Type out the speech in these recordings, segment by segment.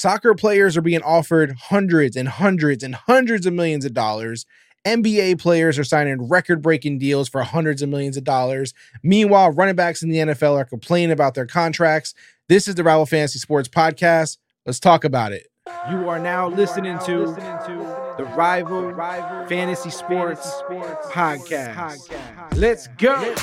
Soccer players are being offered hundreds and hundreds and hundreds of millions of dollars. NBA players are signing record breaking deals for hundreds of millions of dollars. Meanwhile, running backs in the NFL are complaining about their contracts. This is the Rival Fantasy Sports Podcast. Let's talk about it. You are now listening to the Rival Fantasy Sports Podcast. Let's go.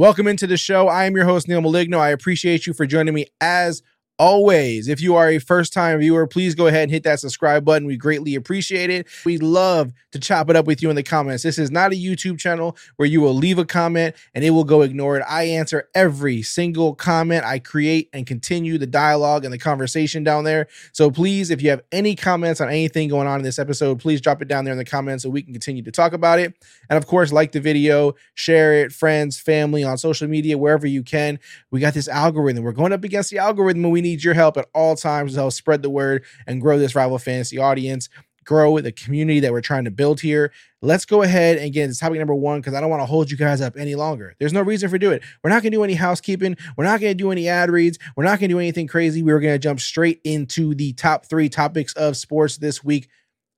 Welcome into the show. I am your host, Neil Maligno. I appreciate you for joining me as always, if you are a first time viewer, please go ahead and hit that subscribe button. We greatly appreciate it. We love to chop it up with you in the comments. This is not a YouTube channel where you will leave a comment and it will go ignored. I answer every single comment. I create and continue the dialogue and the conversation down there. So please, if you have any comments on anything going on in this episode, please drop it down there in the comments so we can continue to talk about it. And of course, like the video, share it, friends, family, on social media, wherever you can. We got this algorithm. We're going up against the algorithm and we need need your help at all times to help spread the word and grow this rival fantasy audience, grow the community that we're trying to build here. Let's go ahead and get into topic number one because I don't want to hold you guys up any longer. There's no reason for doing it. We're not going to do any housekeeping. We're not going to do any ad reads. We're not going to do anything crazy. We're going to jump straight into the top three topics of sports this week.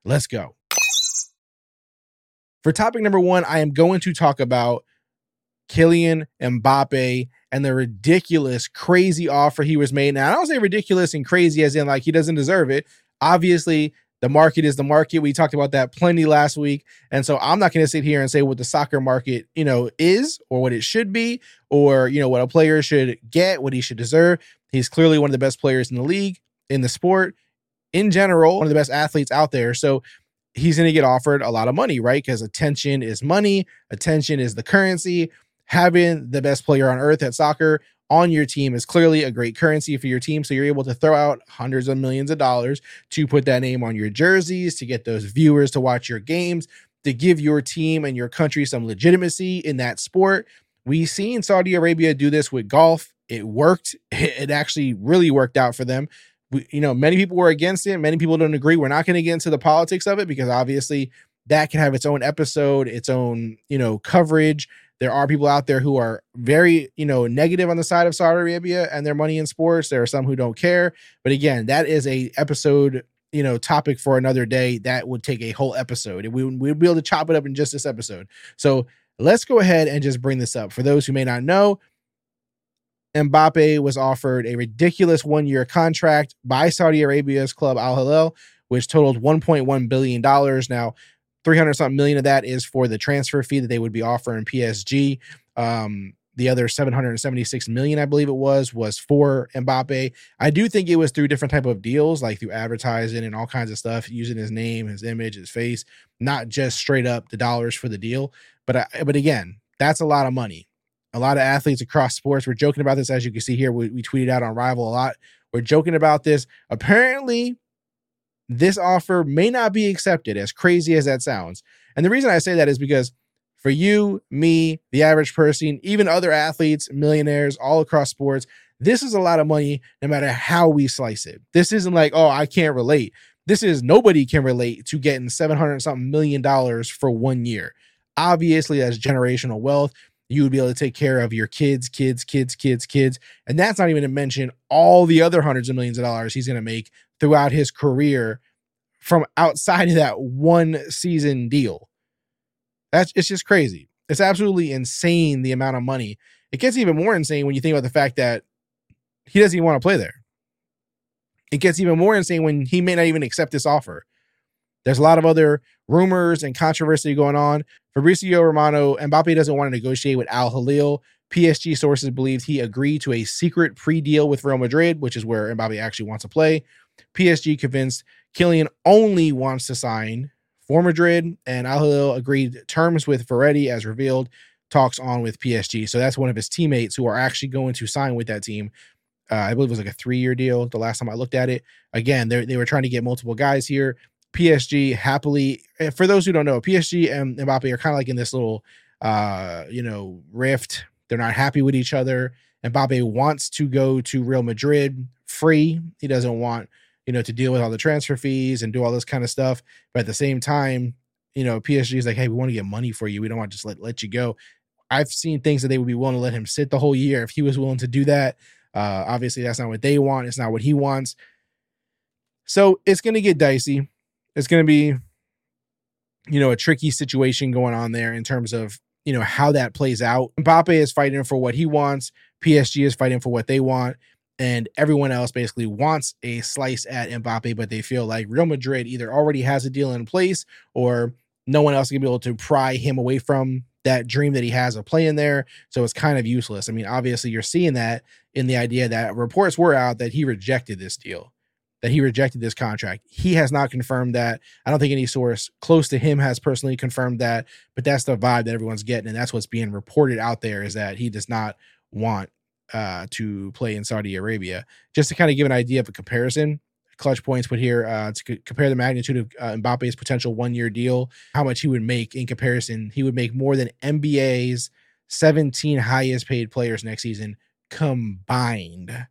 Let's go. For topic number one, I am going to talk about Kylian Mbappe and the ridiculous, crazy offer he was made. Now, I don't say ridiculous and crazy as in like he doesn't deserve it. Obviously, the market is the market. We talked about that plenty last week. And so I'm not going to sit here and say what the soccer market, you know, is or what it should be or, you know, what a player should get, what he should deserve. He's clearly one of the best players in the league, in the sport, in general, one of the best athletes out there. So he's going to get offered a lot of money, right? Because attention is money, attention is the currency having the best player on earth at soccer on your team is clearly a great currency for your team. So you're able to throw out hundreds of millions of dollars to put that name on your jerseys, to get those viewers to watch your games, to give your team and your country some legitimacy in that sport. We've seen Saudi Arabia do this with golf. It worked. It actually really worked out for them. We, you know, many people were against it. Many people don't agree. We're not going to get into the politics of it because obviously that can have its own episode, its own, you know, coverage there are people out there who are very, you know, negative on the side of Saudi Arabia and their money in sports. There are some who don't care. But again, that is a episode, you know, topic for another day. That would take a whole episode. We we'd be able to chop it up in just this episode. So let's go ahead and just bring this up. For those who may not know, Mbappe was offered a ridiculous one-year contract by Saudi Arabia's club Al Hilal, which totaled 1.1 billion dollars. Now, 300 something million of that is for the transfer fee that they would be offering PSG. Um, the other 776 million, I believe it was, was for Mbappe. I do think it was through different type of deals, like through advertising and all kinds of stuff, using his name, his image, his face, not just straight up the dollars for the deal. But I, but again, that's a lot of money. A lot of athletes across sports. We're joking about this, as you can see here. We, we tweeted out on Rival a lot. We're joking about this. Apparently, this offer may not be accepted, as crazy as that sounds. And the reason I say that is because for you, me, the average person, even other athletes, millionaires all across sports, this is a lot of money no matter how we slice it. This isn't like, oh, I can't relate. This is nobody can relate to getting 700 something million dollars for one year. Obviously, that's generational wealth. You would be able to take care of your kids, kids, kids, kids, kids. And that's not even to mention all the other hundreds of millions of dollars he's going to make throughout his career from outside of that one season deal. That's it's just crazy. It's absolutely insane the amount of money. It gets even more insane when you think about the fact that he doesn't even want to play there. It gets even more insane when he may not even accept this offer. There's a lot of other rumors and controversy going on. Fabrizio Romano, Mbappe doesn't want to negotiate with Al Hilal. PSG sources believe he agreed to a secret pre-deal with Real Madrid, which is where Mbappe actually wants to play. PSG convinced Kylian only wants to sign for Madrid, and Al Hilal agreed terms with Verratti as revealed. Talks on with PSG, so that's one of his teammates who are actually going to sign with that team. Uh, I believe it was like a three-year deal. The last time I looked at it, again, they were trying to get multiple guys here. PSG happily, for those who don't know, PSG and Mbappe are kind of like in this little, uh, you know, rift. They're not happy with each other. Mbappe wants to go to Real Madrid free. He doesn't want you know, to deal with all the transfer fees and do all this kind of stuff. But at the same time, you know, PSG is like, hey, we want to get money for you. We don't want to just let let you go. I've seen things that they would be willing to let him sit the whole year if he was willing to do that. Uh, obviously, that's not what they want. It's not what he wants. So it's going to get dicey. It's going to be, you know, a tricky situation going on there in terms of, you know, how that plays out. Mbappe is fighting for what he wants. PSG is fighting for what they want. And everyone else basically wants a slice at Mbappe, but they feel like Real Madrid either already has a deal in place or no one else can be able to pry him away from that dream that he has of playing there. So it's kind of useless. I mean, obviously, you're seeing that in the idea that reports were out that he rejected this deal, that he rejected this contract. He has not confirmed that. I don't think any source close to him has personally confirmed that, but that's the vibe that everyone's getting. And that's what's being reported out there is that he does not want uh, to play in Saudi Arabia. Just to kind of give an idea of a comparison, clutch points put here uh, to c- compare the magnitude of uh, Mbappe's potential one year deal, how much he would make in comparison. He would make more than NBA's 17 highest paid players next season combined.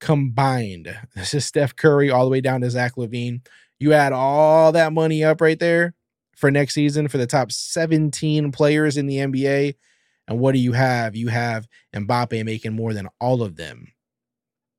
Combined. This is Steph Curry all the way down to Zach LaVine. You add all that money up right there for next season for the top 17 players in the NBA. And what do you have? You have Mbappe making more than all of them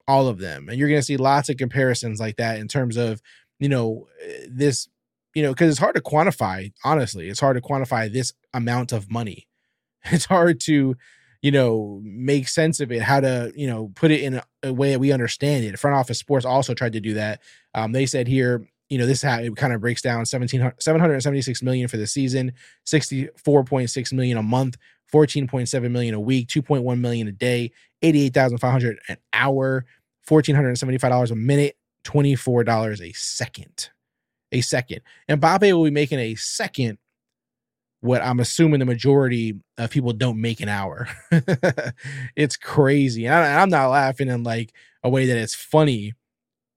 all of them. And you're going to see lots of comparisons like that in terms of, you know, this, you know, because it's hard to quantify, honestly. It's hard to quantify this amount of money. It's hard to, you know, make sense of it, how to, you know, put it in a, a way that we understand it. Front Office Sports also tried to do that. Um, they said here, you know, this is how it kind of breaks down 17, 776 million for the season, 64.6 million a month, 14.7 million a week, 2.1 million a day, 88,500 an hour, $1,475 a minute, $24 a second. A second. And Mbappe will be making a second what I'm assuming the majority of people don't make an hour. it's crazy. And I, am not laughing in like a way that it's funny.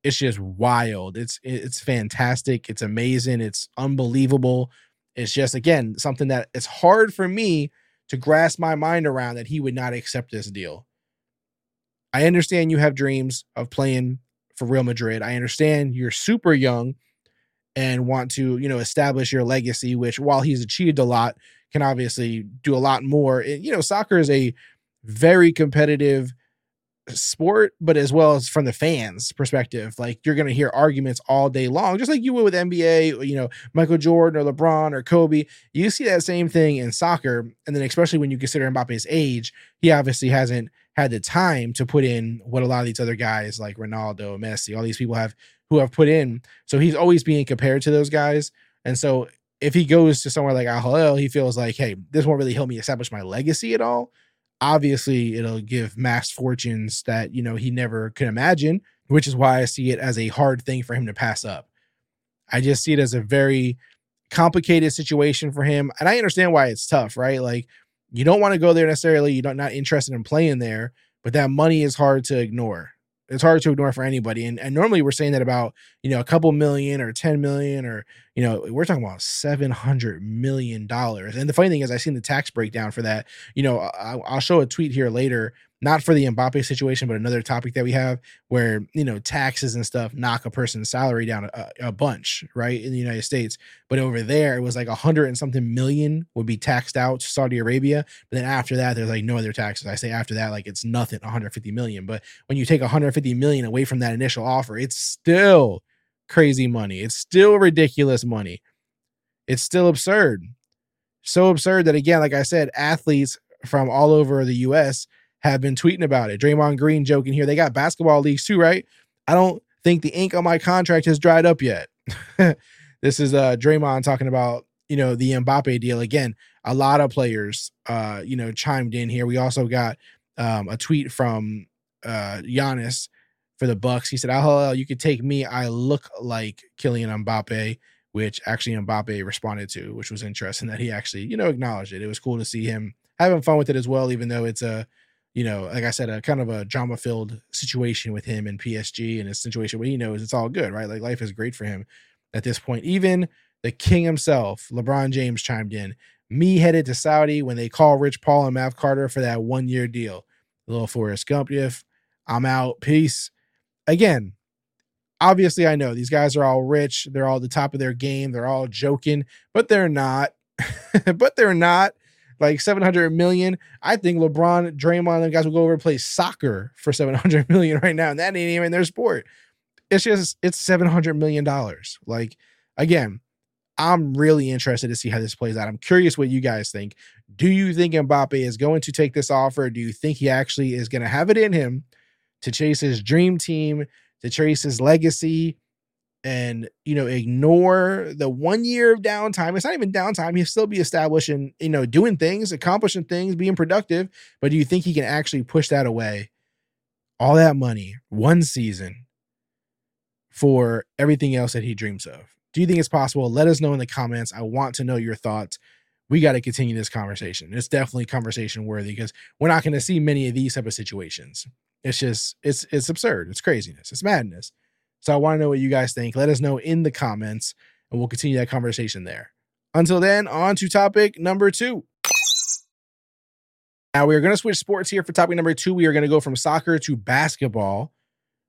It's just wild. It's it's fantastic. It's amazing. It's unbelievable. It's just again something that it's hard for me to grasp my mind around that he would not accept this deal. I understand you have dreams of playing for Real Madrid. I understand you're super young and want to, you know, establish your legacy, which while he's achieved a lot, can obviously do a lot more. You know, soccer is a very competitive sport, but as well as from the fans' perspective, like you're going to hear arguments all day long, just like you would with NBA, you know, Michael Jordan or LeBron or Kobe. You see that same thing in soccer. And then, especially when you consider Mbappe's age, he obviously hasn't had the time to put in what a lot of these other guys like Ronaldo, Messi, all these people have who have put in. So he's always being compared to those guys. And so if he goes to somewhere like Al Hilal, he feels like, hey, this won't really help me establish my legacy at all. Obviously, it'll give mass fortunes that you know he never could imagine, which is why I see it as a hard thing for him to pass up. I just see it as a very complicated situation for him, and I understand why it's tough, right? Like you don't want to go there necessarily. You're not interested in playing there, but that money is hard to ignore. It's hard to ignore for anybody. And, and normally we're saying that about, you know, a couple million or 10 million or, you know, we're talking about $700 million. And the funny thing is, I seen the tax breakdown for that. You know, I, I'll show a tweet here later not for the Mbappe situation, but another topic that we have where, you know, taxes and stuff knock a person's salary down a, a bunch, right? In the United States. But over there, it was like a hundred and something million would be taxed out to Saudi Arabia. But then after that, there's like no other taxes. I say after that, like it's nothing, 150 million. But when you take 150 million away from that initial offer, it's still crazy money. It's still ridiculous money. It's still absurd. So absurd that again, like I said, athletes from all over the US have been tweeting about it. Draymond Green joking here. They got basketball leagues too, right? I don't think the ink on my contract has dried up yet. this is uh Draymond talking about, you know, the Mbappe deal. Again, a lot of players uh, you know, chimed in here. We also got um a tweet from uh Giannis for the Bucks. He said, "Oh, you could take me. I look like Kylian Mbappe." Which actually Mbappe responded to, which was interesting that he actually, you know, acknowledged it. It was cool to see him having fun with it as well, even though it's a you know, like I said, a kind of a drama filled situation with him and PSG and his situation where he knows it's all good, right? Like life is great for him at this point. Even the king himself, LeBron James, chimed in. Me headed to Saudi when they call Rich Paul and Mav Carter for that one year deal. A little Forrest Gump if I'm out. Peace. Again, obviously, I know these guys are all rich. They're all the top of their game. They're all joking, but they're not. but they're not like 700 million. I think LeBron, Draymond, and guys will go over and play soccer for 700 million right now. And that ain't even their sport. It's just, it's 700 million dollars. Like, again, I'm really interested to see how this plays out. I'm curious what you guys think. Do you think Mbappe is going to take this offer? Do you think he actually is going to have it in him to chase his dream team, to chase his legacy, and you know ignore the one year of downtime? It's not even downtime. He'll still be establishing, you know, doing things, accomplishing things, being productive. But do you think he can actually push that away? All that money, one season, for everything else that he dreams of. Do you think it's possible? Let us know in the comments. I want to know your thoughts. We got to continue this conversation. It's definitely conversation worthy because we're not going to see many of these type of situations. It's just it's it's absurd. It's craziness. It's madness. So I want to know what you guys think. Let us know in the comments and we'll continue that conversation there. Until then, on to topic number 2. Now we are going to switch sports here for topic number 2. We are going to go from soccer to basketball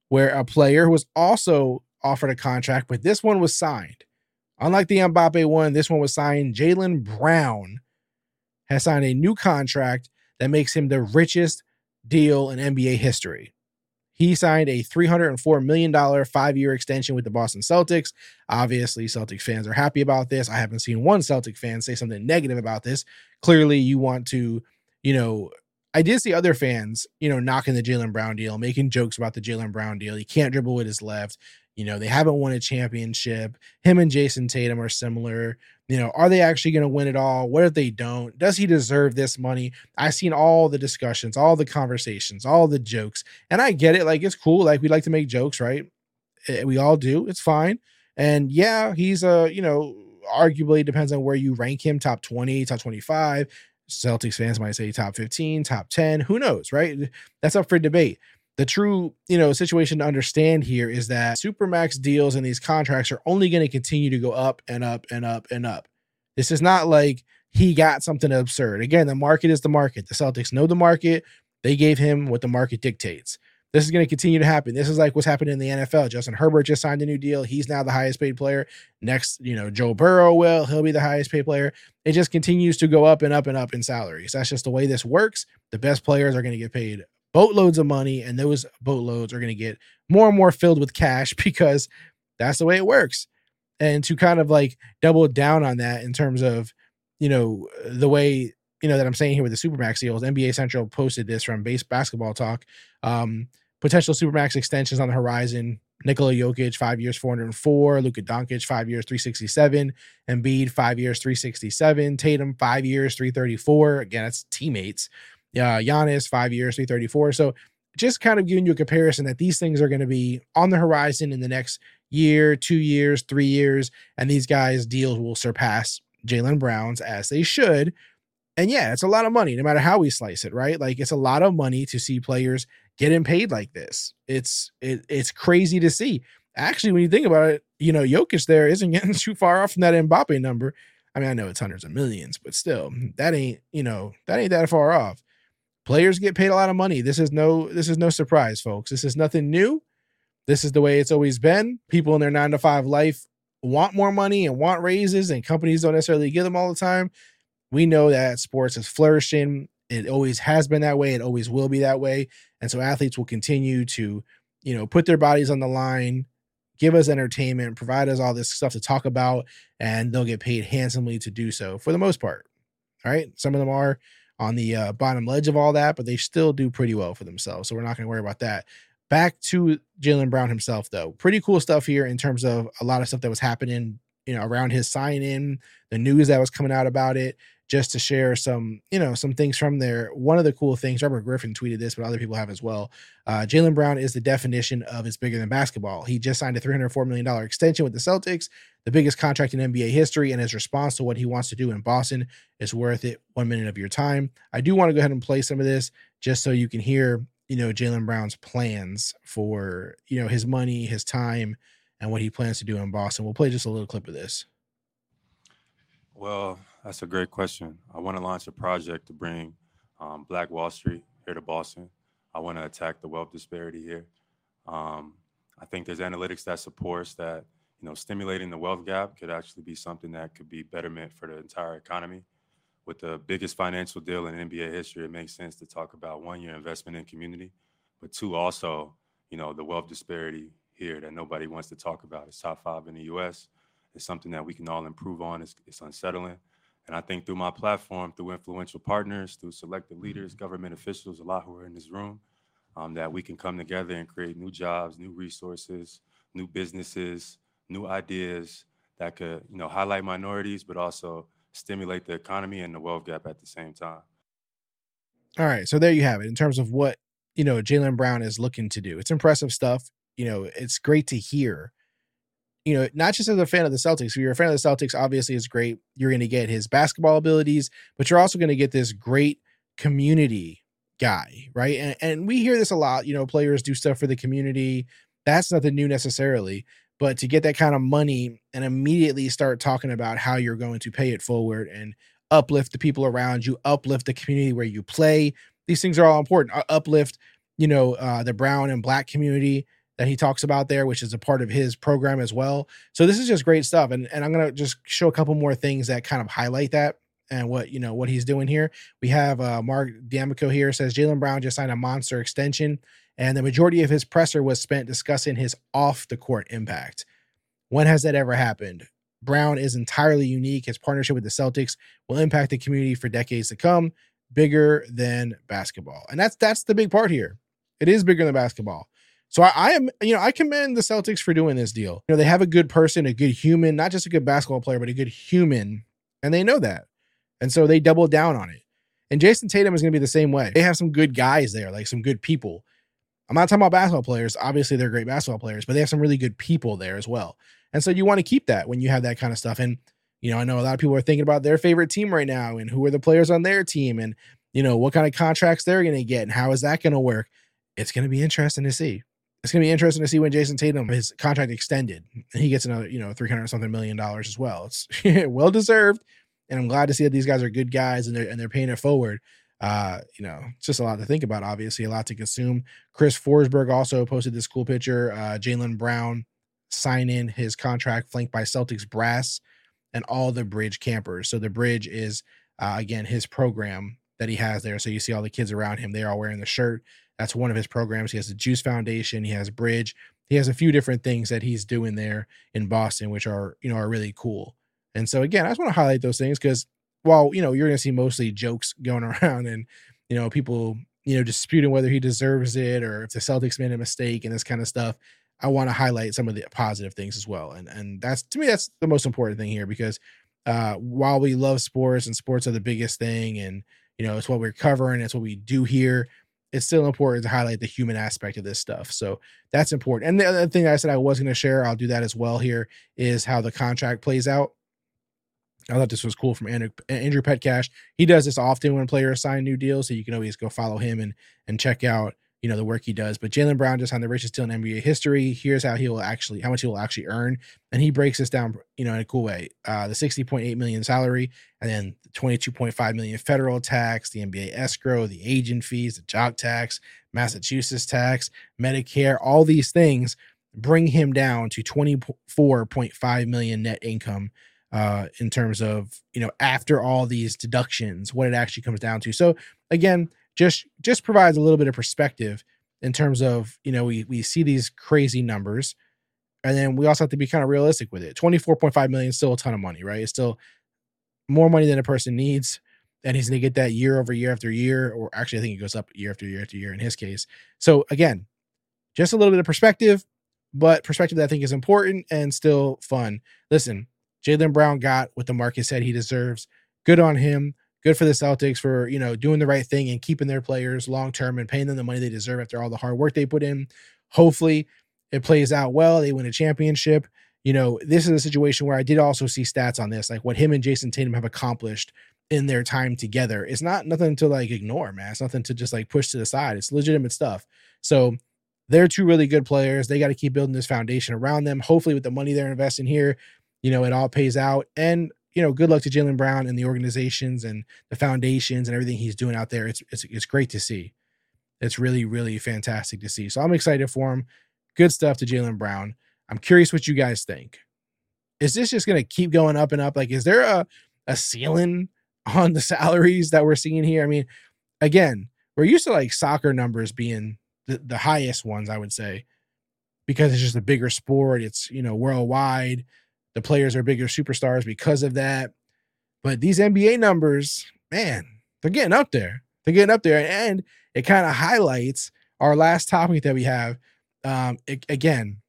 where a player was also offered a contract, but this one was signed. Unlike the Mbappe one, this one was signed. Jaylen Brown has signed a new contract that makes him the richest deal in NBA history. He signed a $304 million five year extension with the Boston Celtics. Obviously, Celtics fans are happy about this. I haven't seen one Celtic fan say something negative about this. Clearly, you want to, you know, I did see other fans, you know, knocking the Jaylen Brown deal, making jokes about the Jaylen Brown deal. He can't dribble with his left. You know, they haven't won a championship. Him and Jayson Tatum are similar. You know, are they actually going to win it all? What if they don't? Does he deserve this money? I've seen all the discussions, all the conversations, all the jokes, and I get it. Like, it's cool. Like, we like to make jokes, right? Eh, we all do. It's fine. And yeah, he's a, you know, arguably depends on where you rank him top 20, top 25. Celtics fans might say top 15, top 10. Who knows, right? That's up for debate. The true, you know, situation to understand here is that supermax deals and these contracts are only going to continue to go up and up and up and up. This is not like he got something absurd. Again, the market is the market. The Celtics know the market. They gave him what the market dictates. This is going to continue to happen. This is like what's happening in the NFL. Justin Herbert just signed a new deal. He's now the highest paid player. Next, you know, Joe Burrow will. He'll be the highest paid player. It just continues to go up and up and up in salaries. That's just the way this works. The best players are going to get paid boatloads of money, and those boatloads are going to get more and more filled with cash because that's the way it works. And to kind of like double down on that in terms of, you know, the way, you know, that I'm saying here with the Supermax deals, NBA Central posted this from base basketball talk. Um, potential Supermax extensions on the horizon. Nikola Jokic, five years, 404. Luka Doncic, five years, 367. Embiid, five years, 367. Tatum, five years, 334. Again, that's teammates. Uh, Giannis, five years, 334. So just kind of giving you a comparison that these things are going to be on the horizon in the next year, two years, three years, and these guys' deals will surpass Jaylen Brown's as they should. And yeah, it's a lot of money, no matter how we slice it, right? Like it's a lot of money to see players getting paid like this. It's it, it's crazy to see. Actually, when you think about it, you know, Jokic there isn't getting too far off from that Mbappe number. I mean, I know it's hundreds of millions, but still, that ain't, you know, that ain't that far off. Players get paid a lot of money. This is no this is no surprise, folks. This is nothing new. This is the way it's always been. People in their 9 to 5 life want more money and want raises and companies don't necessarily give them all the time. We know that sports is flourishing. It always has been that way. It always will be that way. And so athletes will continue to, you know, put their bodies on the line, give us entertainment, provide us all this stuff to talk about, and they'll get paid handsomely to do so for the most part. All right. Some of them are on the uh, bottom ledge of all that, but they still do pretty well for themselves. So we're not going to worry about that. Back to Jaylen Brown himself, though. Pretty cool stuff here in terms of a lot of stuff that was happening, you know, around his sign in, the news that was coming out about it just to share some, you know, some things from there. One of the cool things, Robert Griffin tweeted this, but other people have as well. Uh, Jaylen Brown is the definition of it's bigger than basketball. He just signed a $304 million extension with the Celtics, the biggest contract in NBA history, and his response to what he wants to do in Boston is worth it. One minute of your time. I do want to go ahead and play some of this just so you can hear, you know, Jaylen Brown's plans for, you know, his money, his time, and what he plans to do in Boston. We'll play just a little clip of this. Well, that's a great question. I want to launch a project to bring um, Black Wall Street here to Boston. I want to attack the wealth disparity here. Um, I think there's analytics that supports that you know stimulating the wealth gap could actually be something that could be betterment for the entire economy. with the biggest financial deal in NBA history, it makes sense to talk about one, your investment in community, but two, also, you know, the wealth disparity here that nobody wants to talk about. It's top five in the US. It's something that we can all improve on. It's, it's unsettling. And I think through my platform, through influential partners, through selected leaders, government officials, a lot who are in this room, um, that we can come together and create new jobs, new resources, new businesses, new ideas that could, you know, highlight minorities, but also stimulate the economy and the wealth gap at the same time. All right. So there you have it in terms of what, you know, Jaylen Brown is looking to do. It's impressive stuff. You know, it's great to hear. You know, not just as a fan of the Celtics. If you're a fan of the Celtics, obviously it's great. You're going to get his basketball abilities, but you're also going to get this great community guy, right? And, and we hear this a lot. You know, players do stuff for the community. That's nothing new necessarily. But to get that kind of money and immediately start talking about how you're going to pay it forward and uplift the people around you, uplift the community where you play, these things are all important. Uplift, you know, uh, the brown and black community that he talks about there, which is a part of his program as well. So this is just great stuff. And, and I'm going to just show a couple more things that kind of highlight that and what you know what he's doing here. We have uh, Marc D'Amico here says Jaylen Brown just signed a monster extension, and the majority of his presser was spent discussing his off the court impact. When has that ever happened? Brown is entirely unique. His partnership with the Celtics will impact the community for decades to come, bigger than basketball, and that's that's the big part here. It is bigger than basketball. So I, I, am, you know, I commend the Celtics for doing this deal. You know, they have a good person, a good human, not just a good basketball player, but a good human, and they know that. And so they doubled down on it. And Jayson Tatum is going to be the same way. They have some good guys there, like some good people. I'm not talking about basketball players. Obviously, they're great basketball players, but they have some really good people there as well. And so you want to keep that when you have that kind of stuff. And, you know, I know a lot of people are thinking about their favorite team right now and who are the players on their team and, you know, what kind of contracts they're going to get and how is that going to work. It's going to be interesting to see. It's going to be interesting to see when Jayson Tatum his contract extended and he gets another, you know, 300 something million dollars as well. It's well deserved and I'm glad to see that these guys are good guys and they're and they're paying it forward. Uh, you know, it's just a lot to think about. Obviously, a lot to consume. Chris Forsberg also posted this cool picture. Uh, Jaylen Brown signing his contract, flanked by Celtics brass and all the bridge campers. So the bridge is uh, again his program that he has there. So you see all the kids around him; they're all wearing the shirt. That's one of his programs. He has the Juice Foundation. He has Bridge. He has a few different things that he's doing there in Boston, which are you know are really cool. And so again, I just want to highlight those things because while you know you're going to see mostly jokes going around and you know people you know disputing whether he deserves it or if the Celtics made a mistake and this kind of stuff, I want to highlight some of the positive things as well. And and that's to me that's the most important thing here because uh, while we love sports and sports are the biggest thing and you know it's what we're covering, it's what we do here. It's still important to highlight the human aspect of this stuff. So that's important. And the other thing I said I was going to share, I'll do that as well here, is how the contract plays out I thought this was cool from Andrew, Andrew Petcash. He does this often when players sign new deals, so you can always go follow him and and check out you know the work he does. But Jaylen Brown just signed the richest deal in NBA history. Here's how he will actually how much he will actually earn, and he breaks this down you know in a cool way. Uh, the 60.8 million salary, and then 22.5 million federal tax, the NBA escrow, the agent fees, the jock tax, Massachusetts tax, Medicare, all these things bring him down to 24.5 million net income uh, in terms of you know after all these deductions, what it actually comes down to. So again, just just provides a little bit of perspective in terms of you know we we see these crazy numbers, and then we also have to be kind of realistic with it. Twenty four point five million is still a ton of money, right? It's still more money than a person needs. And he's going to get that year over year after year, or actually, I think it goes up year after year after year in his case. So, again, just a little bit of perspective, but perspective that I think is important and still fun. Listen, Jaylen Brown got what the market said he deserves. Good on him. Good for the Celtics for, you know, doing the right thing and keeping their players long term and paying them the money they deserve after all the hard work they put in. Hopefully it plays out well. They win a championship. You know, this is a situation where I did also see stats on this, like what him and Jayson Tatum have accomplished in their time together. It's not nothing to like ignore, man. It's nothing to just like push to the side. It's legitimate stuff. So they're two really good players. They got to keep building this foundation around them. Hopefully, with the money they're investing here, you know, it all pays out. And, you know, good luck to Jaylen Brown and the organizations and the foundations and everything he's doing out there. It's, it's, it's great to see. It's really, really fantastic to see. So I'm excited for him. Good stuff to Jaylen Brown. I'm curious what you guys think. Is this just going to keep going up and up? Like, is there a, a ceiling on the salaries that we're seeing here. I mean, again, we're used to like soccer numbers being the, the highest ones, I would say, because it's just a bigger sport. It's, you know, worldwide. The players are bigger superstars because of that. But these NBA numbers, man, they're getting up there. They're getting up there. And it kind of highlights our last topic that we have. Um, it, again,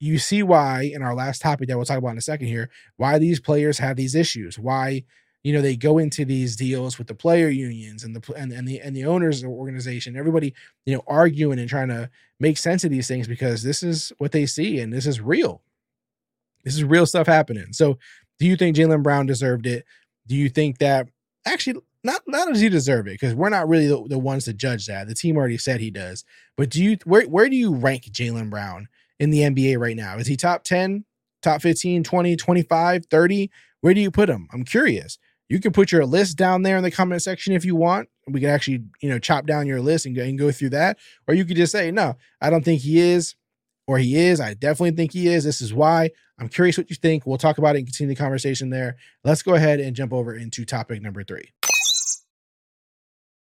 you see why in our last topic that we'll talk about in a second here, why these players have these issues, why you know they go into these deals with the player unions and the and, and the and the owners organization everybody you know arguing and trying to make sense of these things because this is what they see and this is real this is real stuff happening so do you think Jaylen brown deserved it do you think that actually not not does he deserve it because we're not really the, the ones to judge that the team already said he does but do you where, where do you rank Jaylen brown in the nba right now is he top 10 top 15 20 25 30 where do you put him i'm curious you can put your list down there in the comment section if you want. We can actually, you know, chop down your list and go, and go through that. Or you could just say, no, I don't think he is, or he is. I definitely think he is. This is why. I'm curious what you think. We'll talk about it and continue the conversation there. Let's go ahead and jump over into topic number three.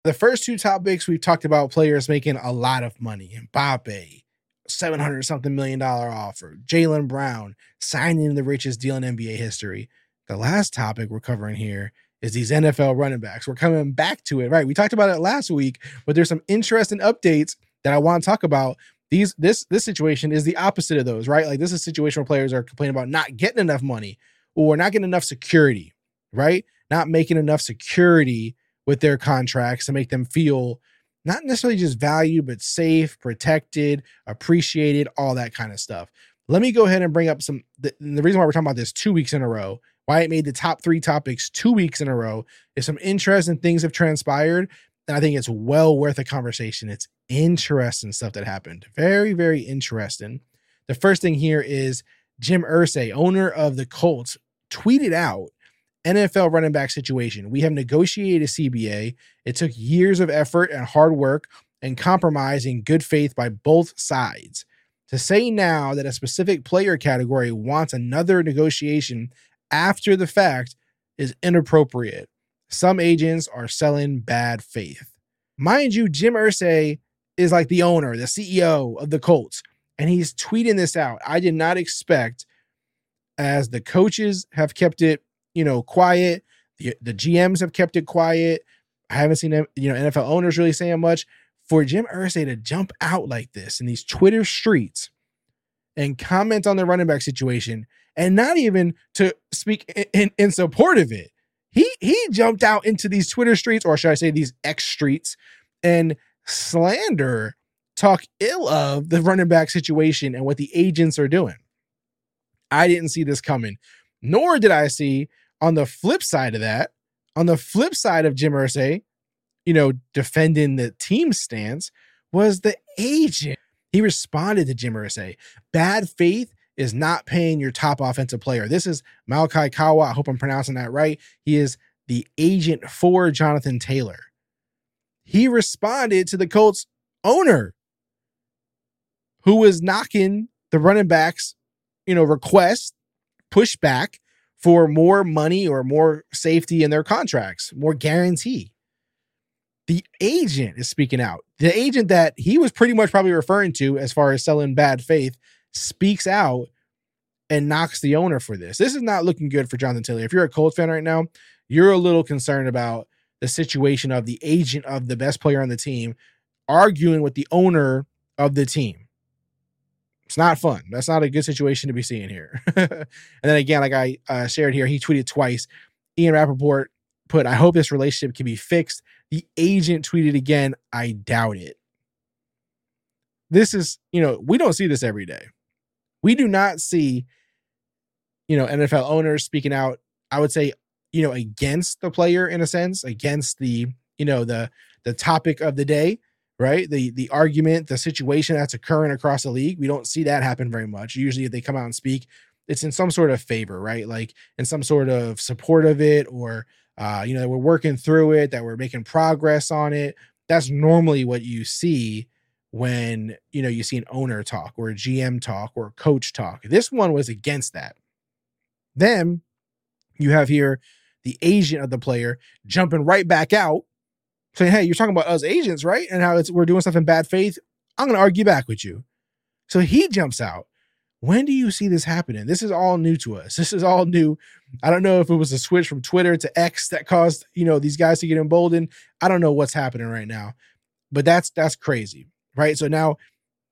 The first two topics we've talked about players making a lot of money. Mbappe, 700 something million dollar offer. Jaylen Brown signing the richest deal in NBA history. The last topic we're covering here is these NFL running backs. We're coming back to it, right? We talked about it last week, but there's some interesting updates that I want to talk about. These this this situation is the opposite of those, right? Like this is a situation where players are complaining about not getting enough money or not getting enough security, right? Not making enough security with their contracts to make them feel not necessarily just valued, but safe, protected, appreciated, all that kind of stuff. Let me go ahead and bring up some. The, the reason why we're talking about this two weeks in a row why it made the top three topics two weeks in a row is some interesting things have transpired. And I think it's well worth a conversation. It's interesting stuff that happened. Very, very interesting. The first thing here is Jim Irsay, owner of the Colts, tweeted out NFL running back situation. We have negotiated a CBA. It took years of effort and hard work and compromise in good faith by both sides. To say now that a specific player category wants another negotiation after the fact is inappropriate. Some agents are selling bad faith. Mind you, Jim Irsay is like the owner, the CEO of the Colts, and he's tweeting this out. I did not expect, as the coaches have kept it, you know, quiet. The, the GMs have kept it quiet. I haven't seen you know NFL owners really saying much. For Jim Irsay to jump out like this in these Twitter streets and comment on the running back situation and not even to speak in, in, in support of it. He he jumped out into these Twitter streets, or should I say these X streets, and slander, talk ill of the running back situation and what the agents are doing. I didn't see this coming, nor did I see on the flip side of that, on the flip side of Jim Irsay, you know, defending the team stance, was the agent. He responded to Jim Irsay. Bad faith is not paying your top offensive player. This is Malachi Kawa. I hope I'm pronouncing that right. He is the agent for Jonathan Taylor. He responded to the Colts owner who was knocking the running backs, you know, request, pushback for more money or more safety in their contracts, more guarantee. The agent is speaking out. The agent that he was pretty much probably referring to as far as selling bad faith speaks out and knocks the owner for this. This is not looking good for Jonathan Taylor. If you're a Colts fan right now, you're a little concerned about the situation of the agent of the best player on the team arguing with the owner of the team. It's not fun. That's not a good situation to be seeing here. and then again, like I uh, shared here, he tweeted twice. Ian Rapoport put, I hope this relationship can be fixed. The agent tweeted again, I doubt it. This is, you know, we don't see this every day. We do not see, you know, NFL owners speaking out, I would say, you know, against the player in a sense, against the, you know, the the topic of the day, right? The the argument, the situation that's occurring across the league. We don't see that happen very much. Usually if they come out and speak, it's in some sort of favor, right? Like in some sort of support of it or uh, you know, we're working through it, that we're making progress on it. That's normally what you see when you know you see an owner talk or a GM talk or a coach talk. This one was against that. Then you have here the agent of the player, jumping right back out, saying, Hey, you're talking about us agents, right? And how it's we're doing stuff in bad faith. I'm gonna argue back with you. So he jumps out. When do you see this happening? This is all new to us. This is all new. I don't know if it was a switch from Twitter to X that caused, you know, these guys to get emboldened. I don't know what's happening right now. But that's that's crazy. Right. So now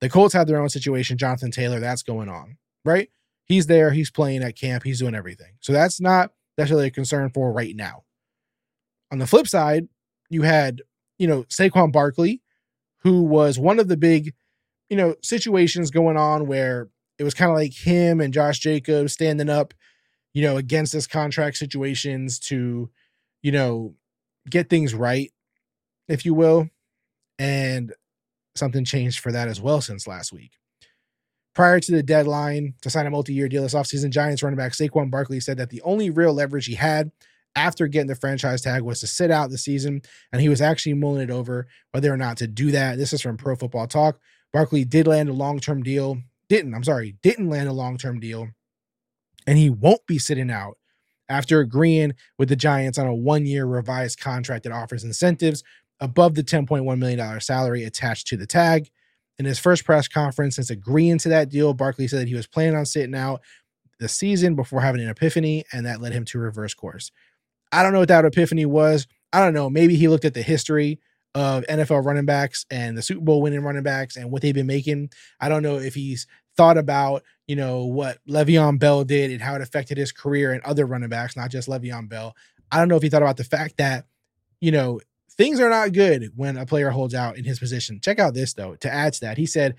the Colts have their own situation. Jonathan Taylor, that's going on. Right. He's there. He's playing at camp. He's doing everything. So that's not necessarily a concern for right now. On the flip side, you had, you know, Saquon Barkley, who was one of the big, you know, situations going on where it was kind of like him and Josh Jacobs standing up, you know, against this contract situations to, you know, get things right, if you will. And something changed for that as well since last week. Prior to the deadline to sign a multi-year deal this offseason, Giants running back Saquon Barkley said that the only real leverage he had after getting the franchise tag was to sit out the season, and he was actually mulling it over whether or not to do that. This is from Pro Football Talk. Barkley did land a long-term deal. Didn't, I'm sorry, didn't land a long-term deal, and he won't be sitting out after agreeing with the Giants on a one-year revised contract that offers incentives above the $10.1 million salary attached to the tag. In his first press conference since agreeing to that deal, Barkley said that he was planning on sitting out the season before having an epiphany, and that led him to reverse course. I don't know what that epiphany was. I don't know. Maybe he looked at the history of NFL running backs and the Super Bowl winning running backs and what they've been making. I don't know if he's thought about, you know, what Le'Veon Bell did and how it affected his career and other running backs, not just Le'Veon Bell. I don't know if he thought about the fact that, you know, things are not good when a player holds out in his position. Check out this though. To add to that, he said,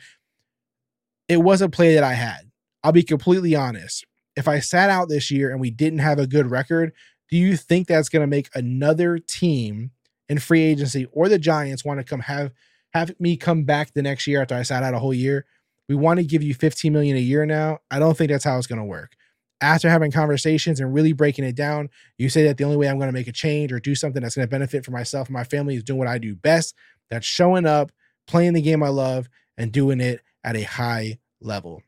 It was a play that I had. I'll be completely honest. If I sat out this year and we didn't have a good record, do you think that's going to make another team in free agency or the Giants want to come have have me come back the next year after I sat out a whole year? We want to give you 15 million a year now. I don't think that's how it's going to work after having conversations and really breaking it down, you say that the only way I'm going to make a change or do something that's going to benefit for myself and my family is doing what I do best. That's showing up, playing the game I love, and doing it at a high level.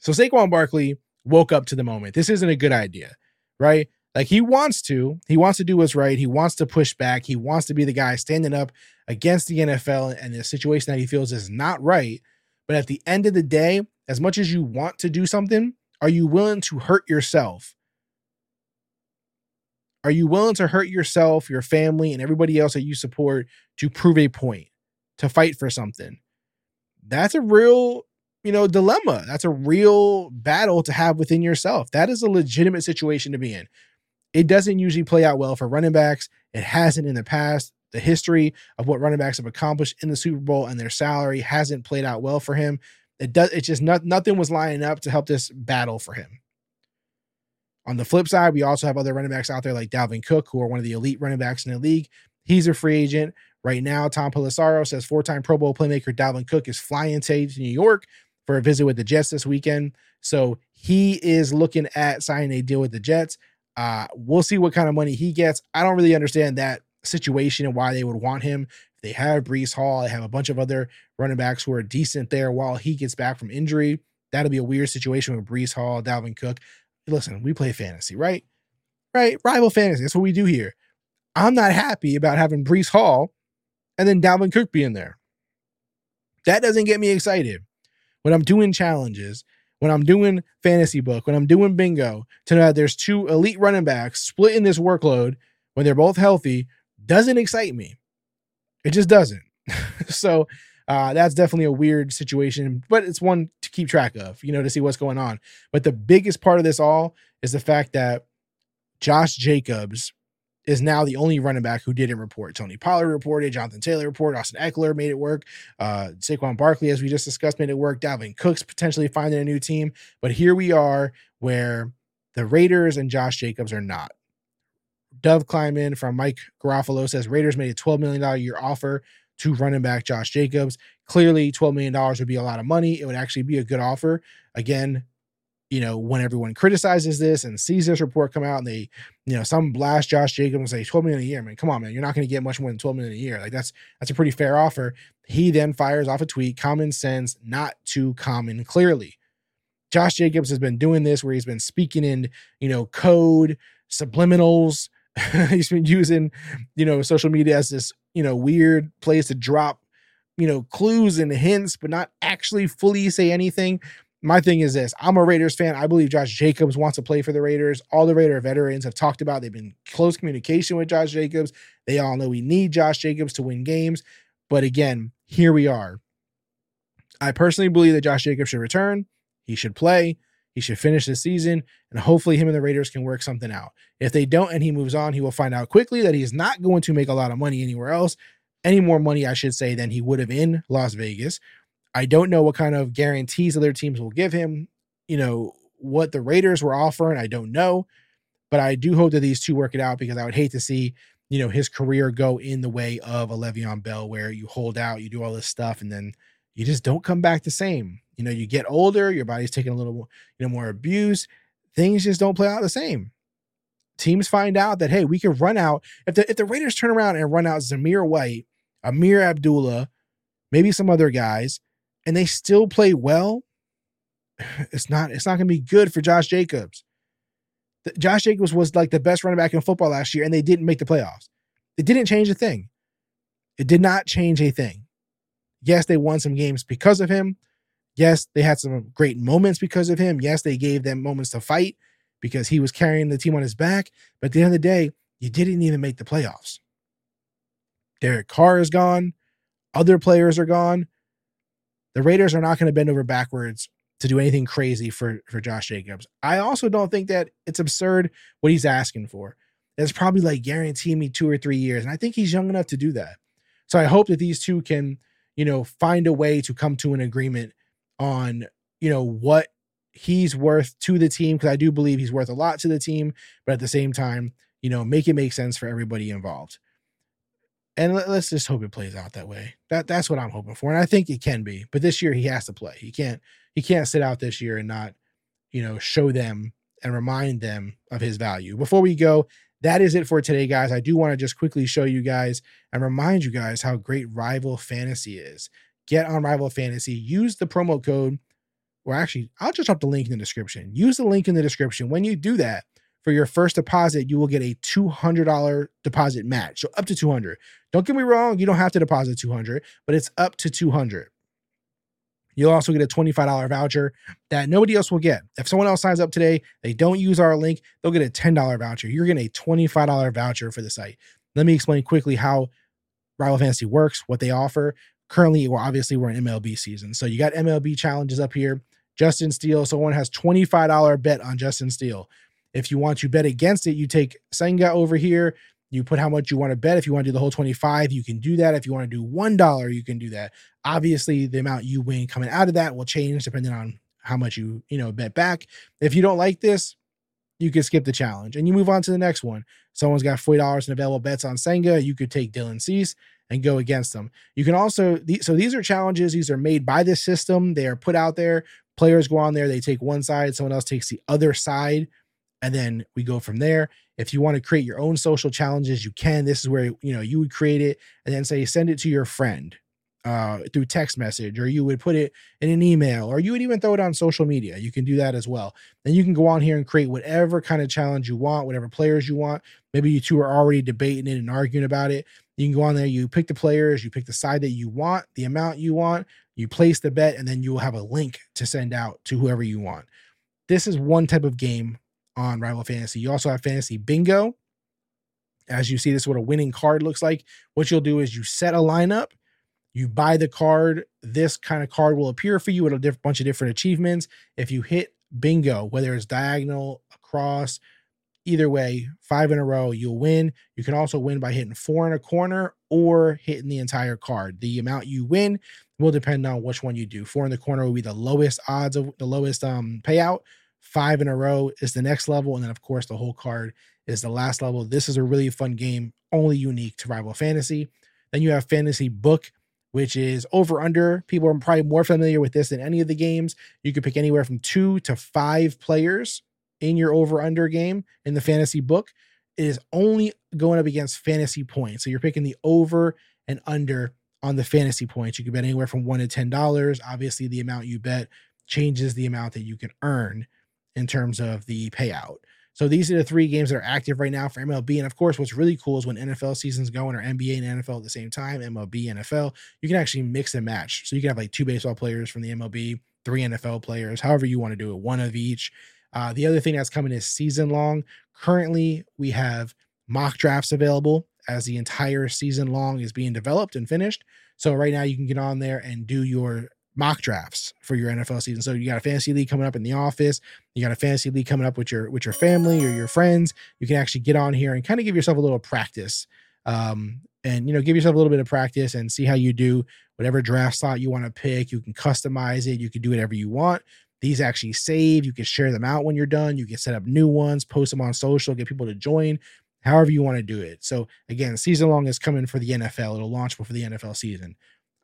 So Saquon Barkley woke up to the moment. This isn't a good idea, right? Like he wants to, he wants to do what's right. He wants to push back. He wants to be the guy standing up against the NFL and the situation that he feels is not right. But at the end of the day, as much as you want to do something, are you willing to hurt yourself? Are you willing to hurt yourself, your family, and everybody else that you support to prove a point, to fight for something? That's a real, you know, dilemma. That's a real battle to have within yourself. That is a legitimate situation to be in. It doesn't usually play out well for running backs. It hasn't in the past. The history of what running backs have accomplished in the Super Bowl and their salary hasn't played out well for him. It does. It's just not, nothing was lining up to help this battle for him. On the flip side, we also have other running backs out there like Dalvin Cook, who are one of the elite running backs in the league. He's a free agent right now. Tom Pelissero says four-time Pro Bowl playmaker Dalvin Cook is flying to New York for a visit with the Jets this weekend. So he is looking at signing a deal with the Jets. Uh, we'll see what kind of money he gets. I don't really understand that situation and why they would want him. They have Breece Hall. They have a bunch of other running backs who are decent there while he gets back from injury. That'll be a weird situation with Breece Hall, Dalvin Cook. Listen, we play fantasy, right? Right? Rival fantasy. That's what we do here. I'm not happy about having Breece Hall and then Dalvin Cook being there. That doesn't get me excited. When I'm doing challenges, when I'm doing fantasy book, when I'm doing bingo, to know that there's two elite running backs splitting this workload when they're both healthy doesn't excite me. It just doesn't. so uh, that's definitely a weird situation, but it's one to keep track of, you know, to see what's going on. But the biggest part of this all is the fact that Josh Jacobs is now the only running back who didn't report. Tony Pollard reported, Jonathan Taylor reported, Austin Ekeler made it work. Uh, Saquon Barkley, as we just discussed, made it work. Dalvin Cook's potentially finding a new team. But here we are where the Raiders and Josh Jacobs are not. Dov Kleiman from Mike Garafolo says Raiders made a $12 million year offer to running back Josh Jacobs. Clearly, $12 million would be a lot of money. It would actually be a good offer. Again, you know, when everyone criticizes this and sees this report come out and they, you know, some blast Josh Jacobs and say 12 million a year. I mean, come on, man, you're not going to get much more than 12 million a year. Like that's that's a pretty fair offer. He then fires off a tweet, common sense, not too common, clearly. Josh Jacobs has been doing this where he's been speaking in, you know, code subliminals. he's been using, you know, social media as this, you know, weird place to drop, you know, clues and hints, but not actually fully say anything. My thing is this I'm a Raiders fan. I believe Josh Jacobs wants to play for the Raiders. All the Raider veterans have talked about, they've been close communication with Josh Jacobs. They all know we need Josh Jacobs to win games. But again, here we are. I personally believe that Josh Jacobs should return. He should play. He should finish the season, and hopefully, him and the Raiders can work something out. If they don't and he moves on, he will find out quickly that he is not going to make a lot of money anywhere else, any more money, I should say, than he would have in Las Vegas. I don't know what kind of guarantees other teams will give him. You know, what the Raiders were offering, I don't know. But I do hope that these two work it out because I would hate to see, you know, his career go in the way of a Le'Veon Bell, where you hold out, you do all this stuff, and then you just don't come back the same. You know, you get older, your body's taking a little more, you know, more abuse. Things just don't play out the same. Teams find out that hey, we can run out if the if the Raiders turn around and run out Zamir White, Ameer Abdullah, maybe some other guys, and they still play well. It's not it's not going to be good for Josh Jacobs. Josh Jacobs was like the best running back in football last year, and they didn't make the playoffs. It didn't change a thing. It did not change a thing. Yes, they won some games because of him. Yes, they had some great moments because of him. Yes, they gave them moments to fight because he was carrying the team on his back. But at the end of the day, you didn't even make the playoffs. Derek Carr is gone. Other players are gone. The Raiders are not going to bend over backwards to do anything crazy for, for Josh Jacobs. I also don't think that it's absurd what he's asking for. It's probably like guarantee me two or three years. And I think he's young enough to do that. So I hope that these two can you know, find a way to come to an agreement on, you know, what he's worth to the team because I do believe he's worth a lot to the team, but at the same time, you know, make it make sense for everybody involved. And let, us just hope it plays out that way. That that's what I'm hoping for, and I think it can be. But this year he has to play. He can't he can't sit out this year and not, you know, show them and remind them of his value. Before we go, that is it for today, guys. I do want to just quickly show you guys and remind you guys how great Rival Fantasy is. Get on Rival Fantasy, use the promo code, or actually, I'll just drop the link in the description. Use the link in the description. When you do that, for your first deposit, you will get a $200 deposit match. So up to 200. Don't get me wrong, you don't have to deposit 200, but it's up to 200. You'll also get a $25 voucher that nobody else will get. If someone else signs up today, they don't use our link, they'll get a $10 voucher. You're getting a $25 voucher for the site. Let me explain quickly how Rival Fantasy works, what they offer. Currently, well, obviously, we're in MLB season. So you got MLB challenges up here. Justin Steele. Someone has $25 bet on Justin Steele. If you want to bet against it, you take Senga over here. You put how much you want to bet. If you want to do the whole 25, you can do that. If you want to do $1, you can do that. Obviously, the amount you win coming out of that will change depending on how much you, you know, bet back. If you don't like this, you can skip the challenge and you move on to the next one. Someone's got $40 in available bets on Senga. You could take Dylan Cease and go against them. You can also, so these are challenges. These are made by this system. They are put out there. Players go on there. They take one side. Someone else takes the other side and then we go from there. If you want to create your own social challenges, you can. This is where you know you would create it and then say send it to your friend uh, through text message, or you would put it in an email, or you would even throw it on social media. You can do that as well. Then you can go on here and create whatever kind of challenge you want, whatever players you want. Maybe you two are already debating it and arguing about it. You can go on there, you pick the players, you pick the side that you want, the amount you want, you place the bet, and then you will have a link to send out to whoever you want. This is one type of game on Rival Fantasy. You also have Fantasy Bingo. As you see, this is what a winning card looks like. What you'll do is you set a lineup, you buy the card. This kind of card will appear for you with a diff- bunch of different achievements. If you hit bingo, whether it's diagonal, across, either way, five in a row, you'll win. You can also win by hitting four in a corner or hitting the entire card. The amount you win will depend on which one you do. Four in the corner will be the lowest odds of the lowest um, payout five in a row is the next level. And then, of course, the whole card is the last level. This is a really fun game, only unique to Rival Fantasy. Then you have Fantasy Book, which is over under. People are probably more familiar with this than any of the games. You could pick anywhere from two to five players in your over under game in the Fantasy Book. It is only going up against fantasy points. So you're picking the over and under on the fantasy points. You can bet anywhere from one to ten dollars. Obviously, the amount you bet changes the amount that you can earn in terms of the payout. So these are the three games that are active right now for MLB. And of course, what's really cool is when NFL season's going or NBA and NFL at the same time, MLB, NFL, you can actually mix and match. So you can have like two baseball players from the MLB, three NFL players, however you want to do it, one of each. Uh, the other thing that's coming is season long. Currently, we have mock drafts available as the entire season long is being developed and finished. So right now you can get on there and do your mock drafts for your NFL season. So you got a fantasy league coming up in the office, you got a fantasy league coming up with your with your family or your friends. You can actually get on here and kind of give yourself a little practice. Um, and you know, give yourself a little bit of practice and see how you do whatever draft slot you want to pick. You can customize it, you can do whatever you want. These actually save, you can share them out when you're done, you can set up new ones, post them on social, get people to join however you want to do it. So again, season long is coming for the NFL. It'll launch before the NFL season.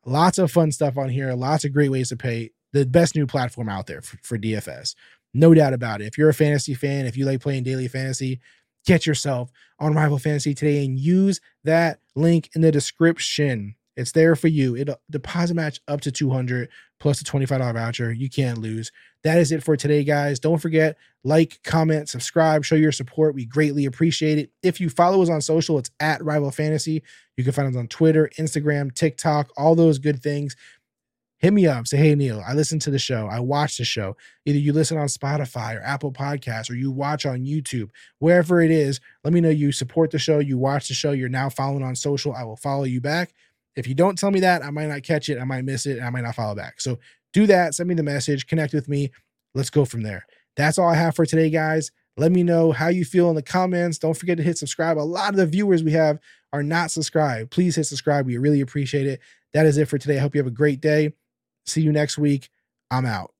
Lots of fun stuff on here. Lots of great ways to pay. The best new platform out there for, for DFS. No doubt about it. If you're a fantasy fan, if you like playing daily fantasy, get yourself on Rival Fantasy today and use that link in the description. It's there for you. It'll deposit match up to 200 plus a $25 voucher. You can't lose. That is it for today, guys. Don't forget, like, comment, subscribe, show your support. We greatly appreciate it. If you follow us on social, it's at Rival Fantasy. You can find us on Twitter, Instagram, TikTok, all those good things. Hit me up. Say, hey, Neil, I listen to the show. I watch the show. Either you listen on Spotify or Apple Podcasts or you watch on YouTube, wherever it is. Let me know you support the show, you watch the show, you're now following on social. I will follow you back. If you don't tell me that, I might not catch it. I might miss it. I might not follow back. So do that. Send me the message, connect with me. Let's go from there. That's all I have for today, guys. Let me know how you feel in the comments. Don't forget to hit subscribe. A lot of the viewers we have are not subscribed. Please hit subscribe. We really appreciate it. That is it for today. I hope you have a great day. See you next week. I'm out.